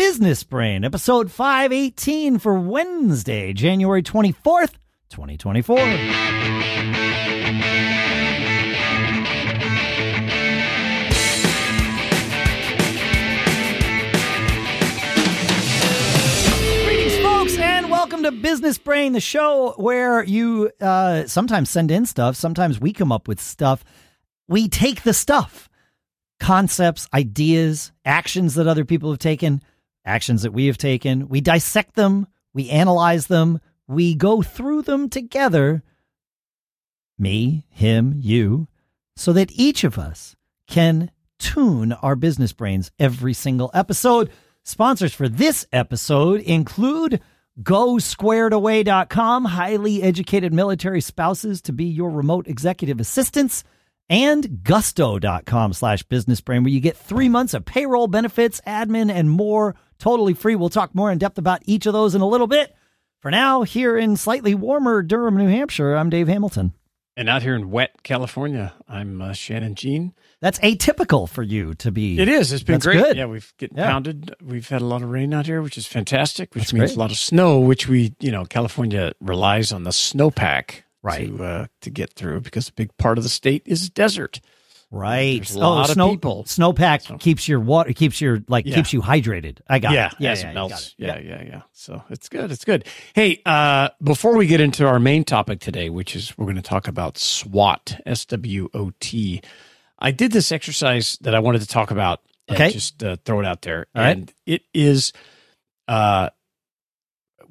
Business Brain, episode 518 for Wednesday, January 24th, 2024. Greetings, folks, and welcome to Business Brain, the show where you uh, sometimes send in stuff, sometimes we come up with stuff. We take the stuff concepts, ideas, actions that other people have taken, actions that we have taken. We dissect them, we analyze them, we go through them together, me, him, you, so that each of us can tune our business brains every single episode. Sponsors for this episode include GoSquaredAway.com, highly educated military spouses to be your remote executive assistants and gusto.com slash business brain where you get three months of payroll benefits admin and more totally free we'll talk more in depth about each of those in a little bit for now here in slightly warmer durham new hampshire i'm dave hamilton And out here in wet California, I'm uh, Shannon Jean. that's atypical for you to be It is. It's been That's great. good. Yeah, we've getting Yeah. pounded. We've had a lot of rain out here, which is fantastic. Which That's means great. a lot of snow, which we, you know, California relies on the snowpack Right. to uh, to get through because a big part of the state is desert. right There's a lot oh of people. snowpack So- keeps your water keeps your like Yeah. keeps you hydrated i got yeah, it yeah as yeah, it. Yeah, yeah, yeah. So it's good. It's good. Hey, uh, before we get into our main topic today, which is we're going to talk about SWOT, S W O T. I did this exercise that I wanted to talk about. Okay. just uh, throw it out there, All right. and it is. Uh,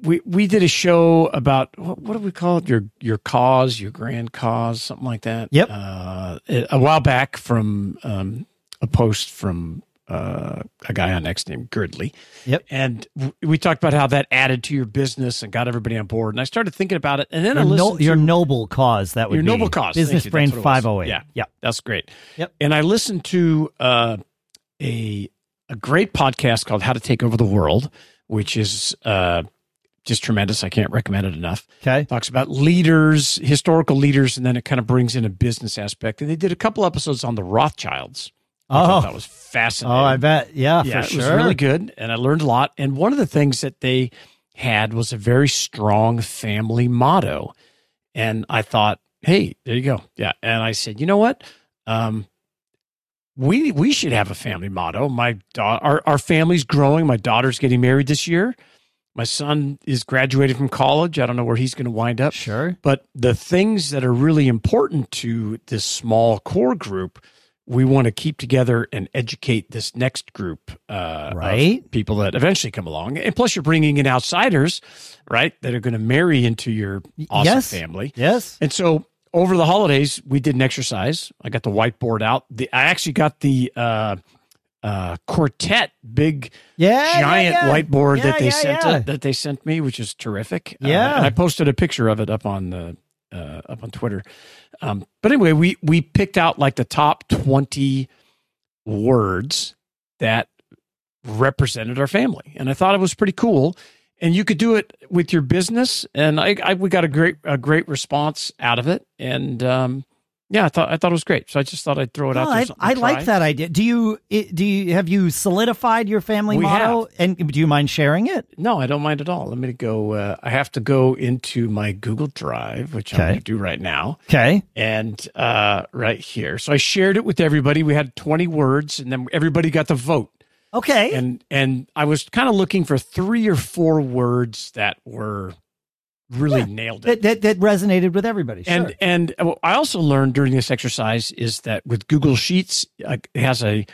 we we did a show about what, what do we call it? Your your cause, your grand cause, something like that. Yep. Uh, a while back from um, a post from uh, a guy on X named Girdley. Yep. And w- we talked about how that added to your business and got everybody on board. And I started thinking about it, and then I your, no, your to noble cause that would Your be noble cause. Business you. brain it was. 508 Yeah. yeah that's great. Yep. And I listened to uh, a a great podcast called How to Take Over the World, which is uh, just tremendous. I can't recommend it enough. okay Talks about leaders, historical leaders, and then it kind of brings in a business aspect. And they did a couple episodes on the Rothschilds. Oh. that was fascinating. oh i bet yeah, yeah, for it sure was really good, and I learned a lot. And one of the things that they had was a very strong family motto, and I thought, hey, there you go, yeah. And I said, you know what, um, we we should have a family motto. My da- our our family's growing. My daughter's getting married this year. My son is graduating from college. I don't know where he's going to wind up. sure But the things that are really important to this small core group, we want to keep together and educate this next group, uh, Right. people that eventually come along. And plus, you're bringing in outsiders, right, that are going to marry into your awesome yes. family. yes And so over the holidays, we did an exercise. I got the whiteboard out. The, I actually got the uh, uh, quartet big yeah giant yeah, yeah. whiteboard Yeah, that they sent uh, that they sent me, which is terrific. Uh, Yeah. and I posted a picture of it up on the uh, up on Twitter. Um, but anyway, we we picked out like the top twenty words that represented our family, and I thought it was pretty cool. And you could do it with your business, and I, I we got a great a great response out of it, and um, yeah, I thought I thought it was great. So I just thought I'd throw it Oh, out there. I, I like that idea. Do you do you have you solidified your family We motto? And do you mind sharing it? No, I don't mind at all. Let me go. Uh, I have to go into my Google Drive, which I'm going to do right now, Okay. and uh, right here. So I shared it with everybody. We had 20 words, and then everybody got to vote. Okay. And and I was kind of looking for three or four words that were really Yeah. nailed it. that, that that resonated with everybody. Sure. And and I also learned during this exercise is that with Google Sheets, uh, it has a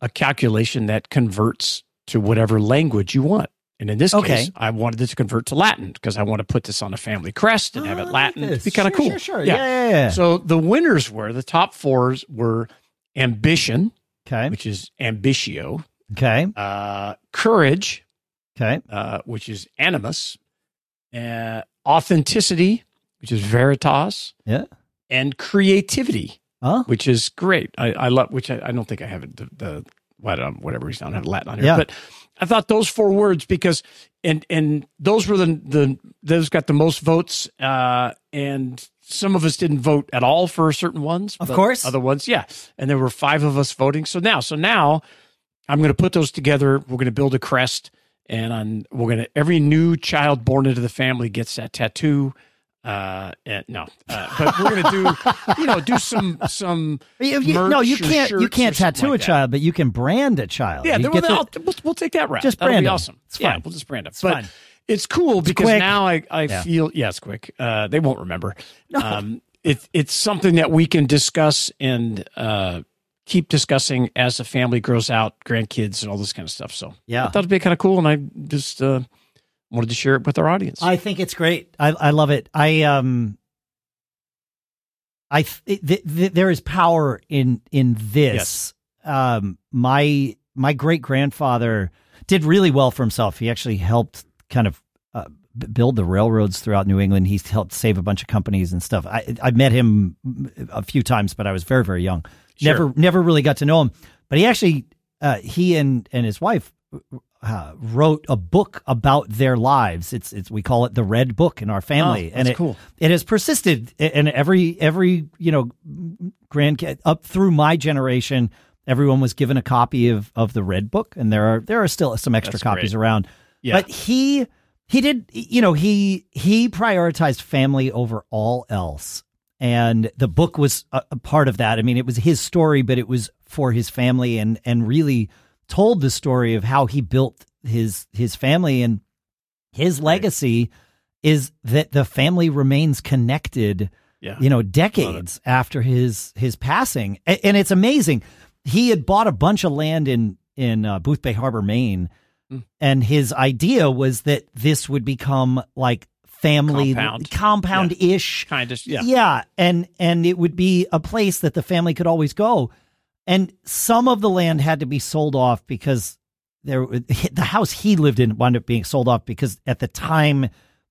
a calculation that converts to whatever language you want. And in this Okay. case, I wanted it to convert to Latin because I want to put this on a family crest and have Oh, I it Latin. It'd be kind of Sure, cool. Sure, sure. Yeah, yeah, yeah. So the winners were the top fours were ambition, okay. which is ambitio, Okay. uh, courage, Okay. uh, which is animus, uh, authenticity, which is veritas, Yeah. and creativity, Oh. which is great. I, I love, which I, I don't think I have it, the, the what, um, whatever reason I don't have Latin on here, Yeah. but I thought those four words because, and, and those were the, the, those got the most votes, uh, and some of us didn't vote at all for certain ones. Of but course. Other ones, yeah. And there were five of us voting. So now, so now I'm going to put those together. We're going to build a crest and on we're gonna every new child born into the family gets that tattoo. Uh, and, no, uh, but we're gonna do you know do some some You- you- no, you can't. You can't tattoo a child, but you can brand a child. Yeah, You then get we'll, the- I'll- we'll, we'll take that route. Just That'll brand be 'em. awesome. It's yeah, fine. we'll just brand them. It's but fine. it's cool because quick. now I, I Yeah. feel yeah, it's quick. Uh, they won't remember. Um, it, it's something that we can discuss and uh, keep discussing as the family grows out, grandkids and all this kind of stuff. So Yeah. I thought it'd be kind of cool, and I just uh, wanted to share it with our audience. I think it's great. I I love it. I um I th- th- th- there is power in in this. Um my my great grandfather did really well for himself. He actually helped kind of uh, build the railroads throughout New England. He's helped save a bunch of companies and stuff. I I met him a few times, but I was very very young. Sure. Never never really got to know him. But he actually uh, he and and his wife uh, wrote a book about their lives. It's it's we call it the Red Book in our family, Oh, and it, cool. It has persisted, and every every you know grandkid up through my generation, everyone was given a copy of of the Red Book, and there are there are still some extra That's copies great. around. Yeah. But he he did you know he he prioritized family over all else and the book was a, a part of that. I mean it was his story but it was for his family and and really told the story of how he built his his family. And his legacy is that the family remains connected yeah. you know decades after his his passing. A- and it's amazing. He had bought a bunch of land in in uh, Boothbay Harbor Maine. Mm. and his idea was that this would become like family Compound. ish kind of yeah. yeah and and it would be a place that the family could always go and some of the land had to be sold off because there the house he lived in wound up being sold off because at the time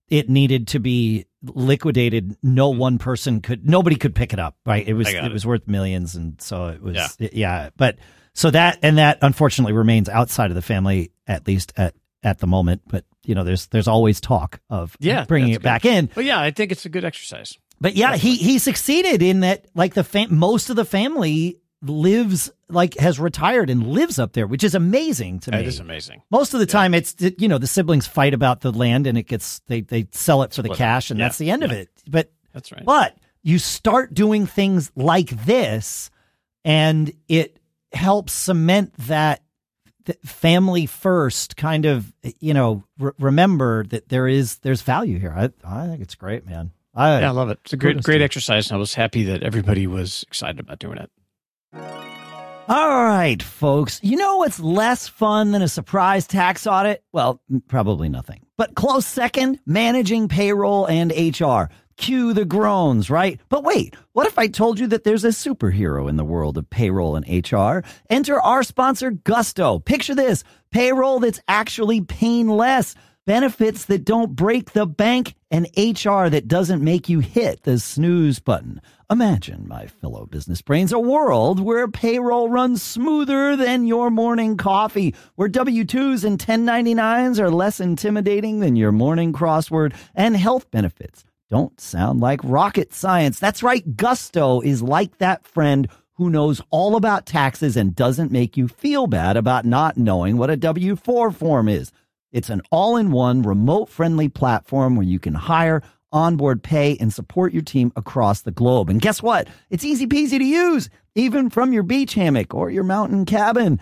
it needed to be liquidated no mm-hmm. one person could nobody could pick it up right it was it, it. was worth millions and so it was Yeah. yeah. but so that and that unfortunately remains outside of the family at least at at the moment but you know there's there's always talk of Yeah, bringing it back in But yeah, I think it's a good exercise. but yeah, he he succeeded in that. Like the fam- most of the family lives like has retired and lives up there, which is amazing to me. It is amazing. Most of the time, it's you know the siblings fight about the land and it gets they they sell it for the Split cash and Yeah, that's the end of it. But That's right. but you start doing things like this, and it helps cement that th- family first kind of you know re- remember that there is there's value here. I I think it's great, man. I, yeah, I love it. It's a great, great exercise, and I was happy that everybody was excited about doing it. All right, folks. You know what's less fun than a surprise tax audit? Well, probably nothing. But close second, managing payroll and HR. Cue the groans, right? But wait, what if I told you that there's a superhero in the world of payroll and HR? Enter our sponsor, Gusto. Picture this payroll that's actually painless, benefits that don't break the bank, and HR that doesn't make you hit the snooze button. Imagine, my fellow business brains, a world where payroll runs smoother than your morning coffee, where W 2s and 1099s are less intimidating than your morning crossword, and health benefits don't sound like rocket science. That's right, Gusto is like that friend who knows all about taxes and doesn't make you feel bad about not knowing what a W 4 form is. It's an all in one remote friendly platform where you can hire, onboard pay, and support your team across the globe. And guess what? It's easy peasy to use, even from your beach hammock or your mountain cabin.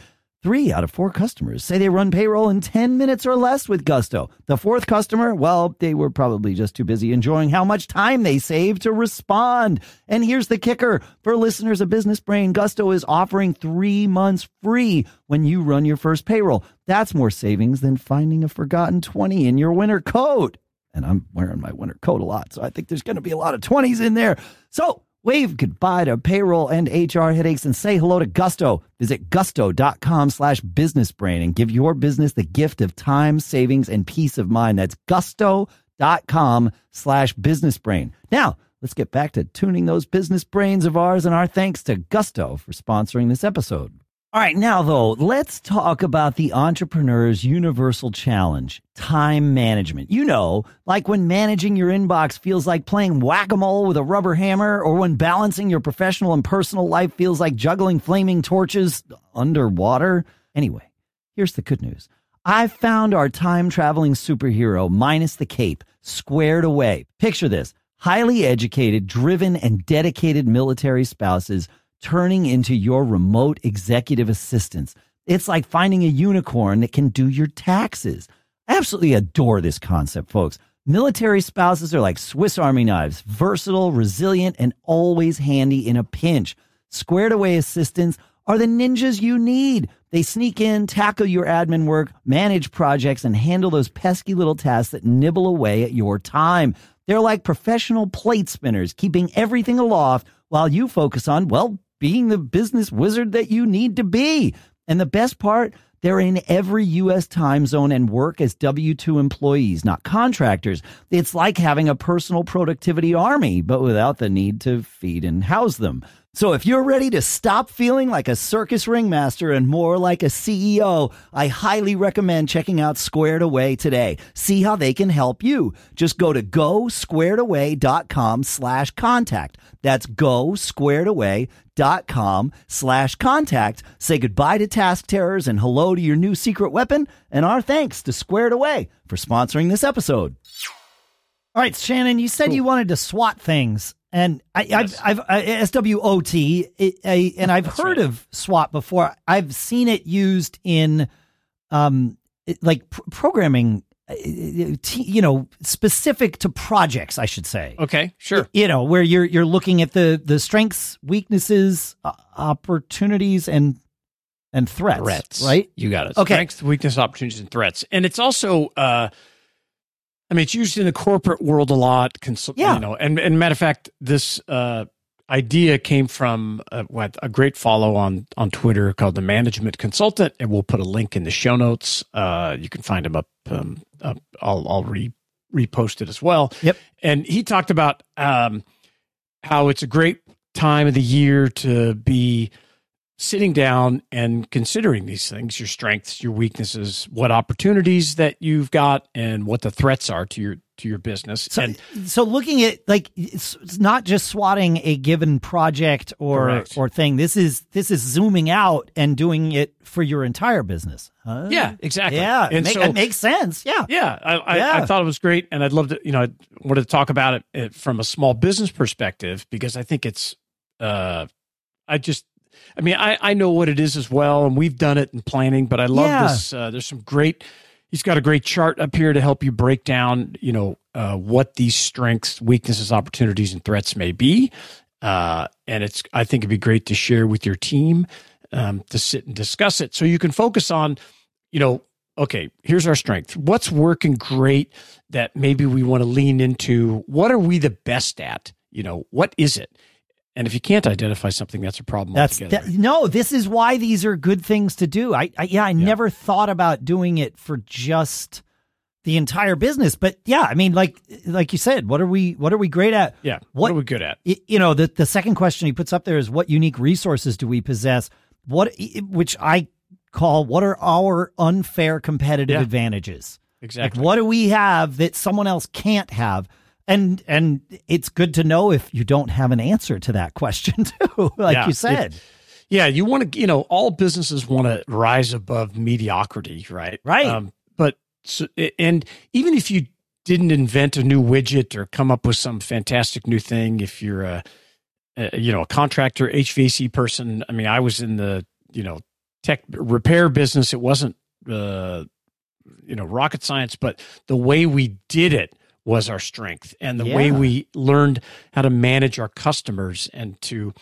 Three out of four customers say they run payroll in 10 minutes or less with Gusto. The fourth customer, well, they were probably just too busy enjoying how much time they saved to respond. And here's the kicker for listeners of Business Brain, Gusto is offering three months free when you run your first payroll. That's more savings than finding a forgotten 20 in your winter coat. And I'm wearing my winter coat a lot, so I think there's going to be a lot of 20s in there. So, Wave goodbye to payroll and HR headaches and say hello to Gusto. Visit gusto.com slash businessbrain and give your business the gift of time, savings, and peace of mind. That's gusto.com slash businessbrain. Now, let's get back to tuning those business brains of ours and our thanks to Gusto for sponsoring this episode. All right, now though, let's talk about the entrepreneur's universal challenge time management. You know, like when managing your inbox feels like playing whack a mole with a rubber hammer, or when balancing your professional and personal life feels like juggling flaming torches underwater. Anyway, here's the good news I found our time traveling superhero minus the cape squared away. Picture this highly educated, driven, and dedicated military spouses turning into your remote executive assistants. It's like finding a unicorn that can do your taxes. I absolutely adore this concept, folks. Military spouses are like Swiss Army knives, versatile, resilient, and always handy in a pinch. Squared away assistants are the ninjas you need. They sneak in, tackle your admin work, manage projects, and handle those pesky little tasks that nibble away at your time. They're like professional plate spinners, keeping everything aloft while you focus on, well, being the business wizard that you need to be. And the best part, they're in every U.S. time zone and work as W 2 employees, not contractors. It's like having a personal productivity army, but without the need to feed and house them. So if you're ready to stop feeling like a circus ringmaster and more like a CEO, I highly recommend checking out Squared Away today. See how they can help you. Just go to gosquaredaway.com slash contact. That's gosquaredaway.com slash contact. Say goodbye to task terrors and hello to your new secret weapon. And our thanks to Squared Away for sponsoring this episode. All right, Shannon, you said cool. you wanted to SWOT things. And I, yes. I've, I've SWOT, I, and I've That's heard right. of SWOT before. I've seen it used in, um, like pr- programming, uh, you know, specific to projects. I should say. Okay, sure. You know, where you're you're looking at the the strengths, weaknesses, uh, opportunities, and and threats. Threats, right? You got it. Okay, strengths, weakness, opportunities, and threats. And it's also. uh I mean, it's used in the corporate world a lot. Cons- yeah. You know, and, and matter of fact, this uh, idea came from a, uh, what, a great follow on on Twitter called the Management Consultant, and we'll put a link in the show notes. Uh, you can find him up. Um, up I'll I'll re repost it as well. Yep. And he talked about um, how it's a great time of the year to be sitting down and considering these things your strengths your weaknesses what opportunities that you've got and what the threats are to your to your business. So, and so looking at like it's, it's not just swatting a given project or correct. or thing. This is this is zooming out and doing it for your entire business. Huh? yeah exactly. Yeah and make, so, it makes sense. Yeah. Yeah I, I, I, thought it was great and i'd love to you know i wanted to talk about it, it from a small business perspective because i think it's uh i just I mean, I, I know what it is as well, and we've done it in planning, but I love yeah. this. Uh, there's some great, he's got a great chart up here to help you break down, you know, uh, what these strengths, weaknesses, opportunities, and threats may be. Uh, and it's, I think it'd be great to share with your team um, to sit and discuss it so you can focus on, you know, okay, here's our strength. What's working great that maybe we want to lean into? What are we the best at? You know, what is it? And if you can't identify something, that's a problem. That's that, no. This is why these are good things to do. I, I yeah, I yeah. never thought about doing it for just the entire business, but yeah, I mean, like like you said, what are we what are we great at? Yeah, what, what are we good at? You know, the the second question he puts up there is what unique resources do we possess? What which I call what are our unfair competitive yeah. advantages? Exactly. Like, what do we have that someone else can't have? And and it's good to know if you don't have an answer to that question too like yeah, you said. If, yeah you want to you know all businesses want to rise above mediocrity right? Right. Um, but so, and even if you didn't invent a new widget or come up with some fantastic new thing if you're a, a you know a contractor hvac person i mean i was in the you know tech repair business. It wasn't uh you know rocket science but the way we did it was our strength and the yeah. way we learned how to manage our customers and to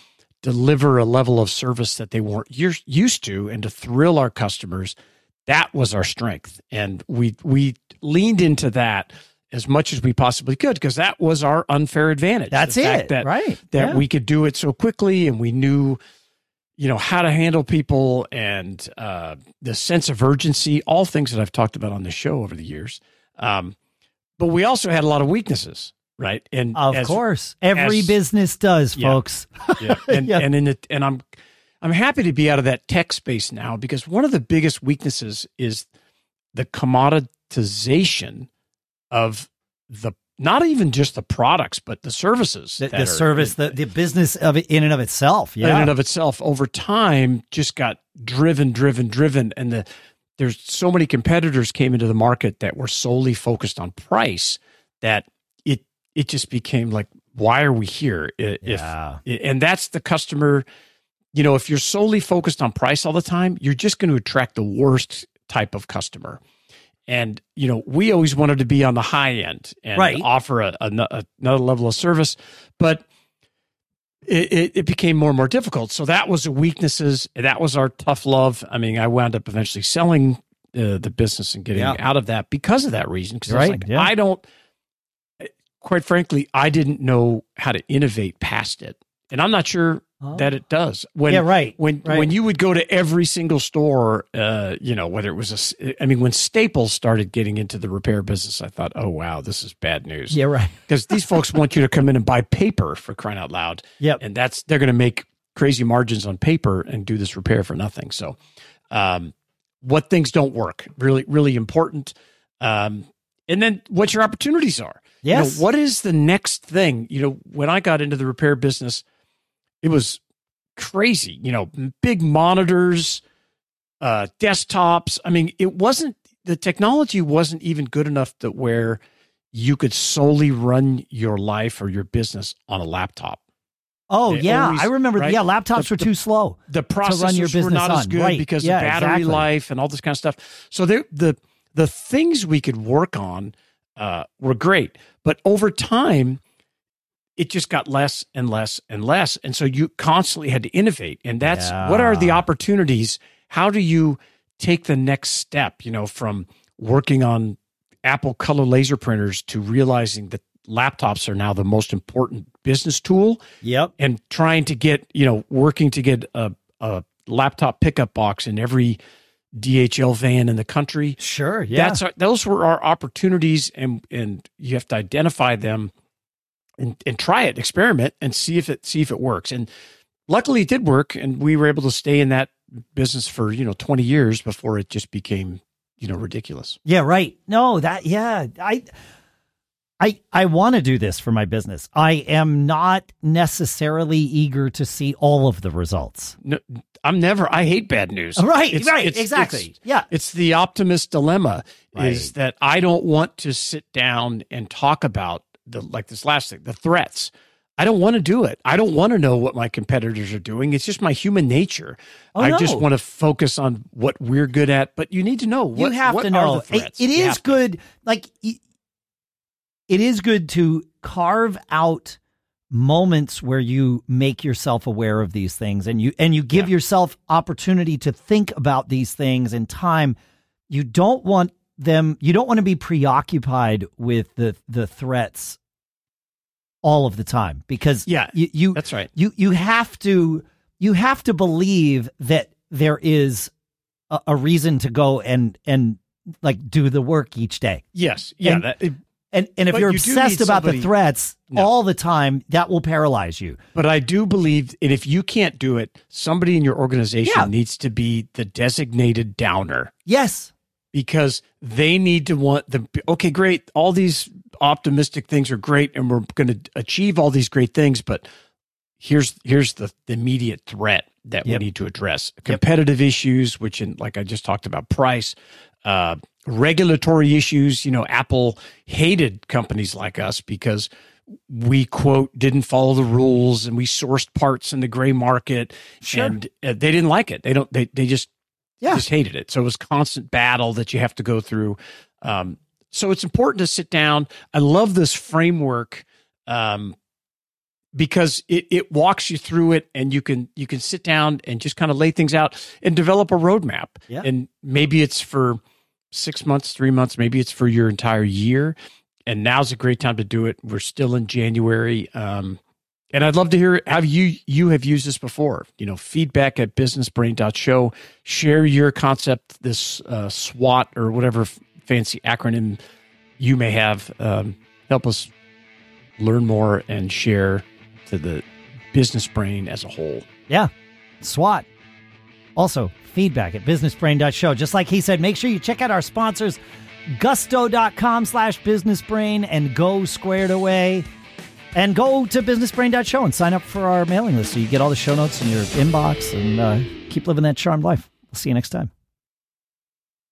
deliver a level of service that they weren't used to and to thrill our customers that was our strength and we we leaned into that as much as we possibly could because that was our unfair advantage that's it that, right that yeah. we could do it so quickly and we knew you know how to handle people and uh, the sense of urgency all things that i've talked about on the show over the years um, but we also had a lot of weaknesses, right? And of as, course, every as, business does, yeah, folks. yeah, and yeah. and in the and I'm I'm happy to be out of that tech space now because one of the biggest weaknesses is the commoditization of the not even just the products, but the services. The, the service, the, the business of it in and of itself. Yeah. In and of itself over time just got driven, driven, driven. And the, there's so many competitors came into the market that were solely focused on price that it it just became like why are we here if Yeah. and that's the customer you know if you're solely focused on price all the time you're just going to attract the worst type of customer and you know we always wanted to be on the high end and Right. offer a, a, another level of service but it, it, it became more and more difficult so that was the weaknesses that was our tough love i mean i wound up eventually selling uh, the business and getting Yeah. out of that because of that reason because Right, like, yeah. i don't quite frankly i didn't know how to innovate past it and i'm not sure Oh. that it does when yeah, right. when right. when you would go to every single store uh you know whether it was a i mean when staples started getting into the repair business i thought oh wow this is bad news yeah, right. because these folks want you to come in and buy paper for crying out loud Yep. and that's they're going to make crazy margins on paper and do this repair for nothing so um what things don't work really really important um and then what your opportunities are You know, what is the next thing you know when i got into the repair business it was crazy you know big monitors uh desktops i mean it wasn't the technology wasn't even good enough that where you could solely run your life or your business on a laptop Oh They yeah, always- I remember. right? Yeah, laptops The- were too slow. the run your processors were not as good Right. because Yeah, of battery exactly. life and all this kind of stuff. So the the the things we could work on uh, were great, but over time, it just got less and less and less, and so you constantly had to innovate. And that's what are the opportunities? How do you take the next step? You know, from working on Apple color laser printers to realizing that laptops are now the most important business tool Yep. and trying to get you know working to get a, a laptop pickup box in every DHL van in the country. Sure. Yeah. That's our, those were our opportunities, and and you have to identify them and and try it, experiment, and see if it see if it works. And luckily, it did work, and we were able to stay in that business for you know twenty years before it just became you know ridiculous. Yeah, right. No, that yeah, I I I want to do this for my business. I am not necessarily eager to see all of the results. No, I'm never. I hate bad news. Oh, right, It's- right, it's- exactly. it's- yeah. It's the optimist dilemma is that I don't want to sit down and talk about the like this last thing, the threats. I don't want to do it. I don't want to know what my competitors are doing. It's just my human nature. Oh, I no. just want to focus on what we're good at. But you need to know what you have to know. the It- threats. it is to. good like y- it is good to carve out moments where you make yourself aware of these things and you and you give Yeah. yourself opportunity to think about these things in time you don't want them you don't want to be preoccupied with the the threats all of the time because Yeah, you, you That's right. you you have to you have to believe that there is a, a reason to go and and like do the work each day Yes. Yeah. And- that, it- and and if you're you obsessed about the threats No. all the time that will paralyze you but I do believe, and if you can't do it, somebody in your organization Yeah. needs to be the designated downer. yes because they need to want the okay great. All these optimistic things are great and we're going to achieve all these great things but here's here's the, the immediate threat that Yep. we need to address. Competitive issues which in like i just talked about price uh regulatory issues. You know apple hated companies like us because we quote didn't follow the rules and we sourced parts in the gray market Sure. and uh, they didn't like it. They don't they, they just Yeah. just hated it. So it was constant battle that you have to go through. Um, so it's important to sit down. I love this framework um, because it, it walks you through it, and you can you can sit down and just kind of lay things out and develop a roadmap. Yeah. And maybe it's for six months, three months, maybe it's for your entire year. And now's a great time to do it. We're still in January. Um, and I'd love to hear how you you have used this before. You know, feedback at businessbrain.show. Share your concept, this uh, SWOT or whatever fancy acronym you may have. Um, help us learn more and share to the business brain as a whole. yeah swat also feedback at businessbrain.show just like he said make sure you check out our sponsors gusto.com slash businessbrain and go squared away and go to businessbrain.show and sign up for our mailing list so you get all the show notes in your inbox and uh, keep living that charmed life. We'll see you next time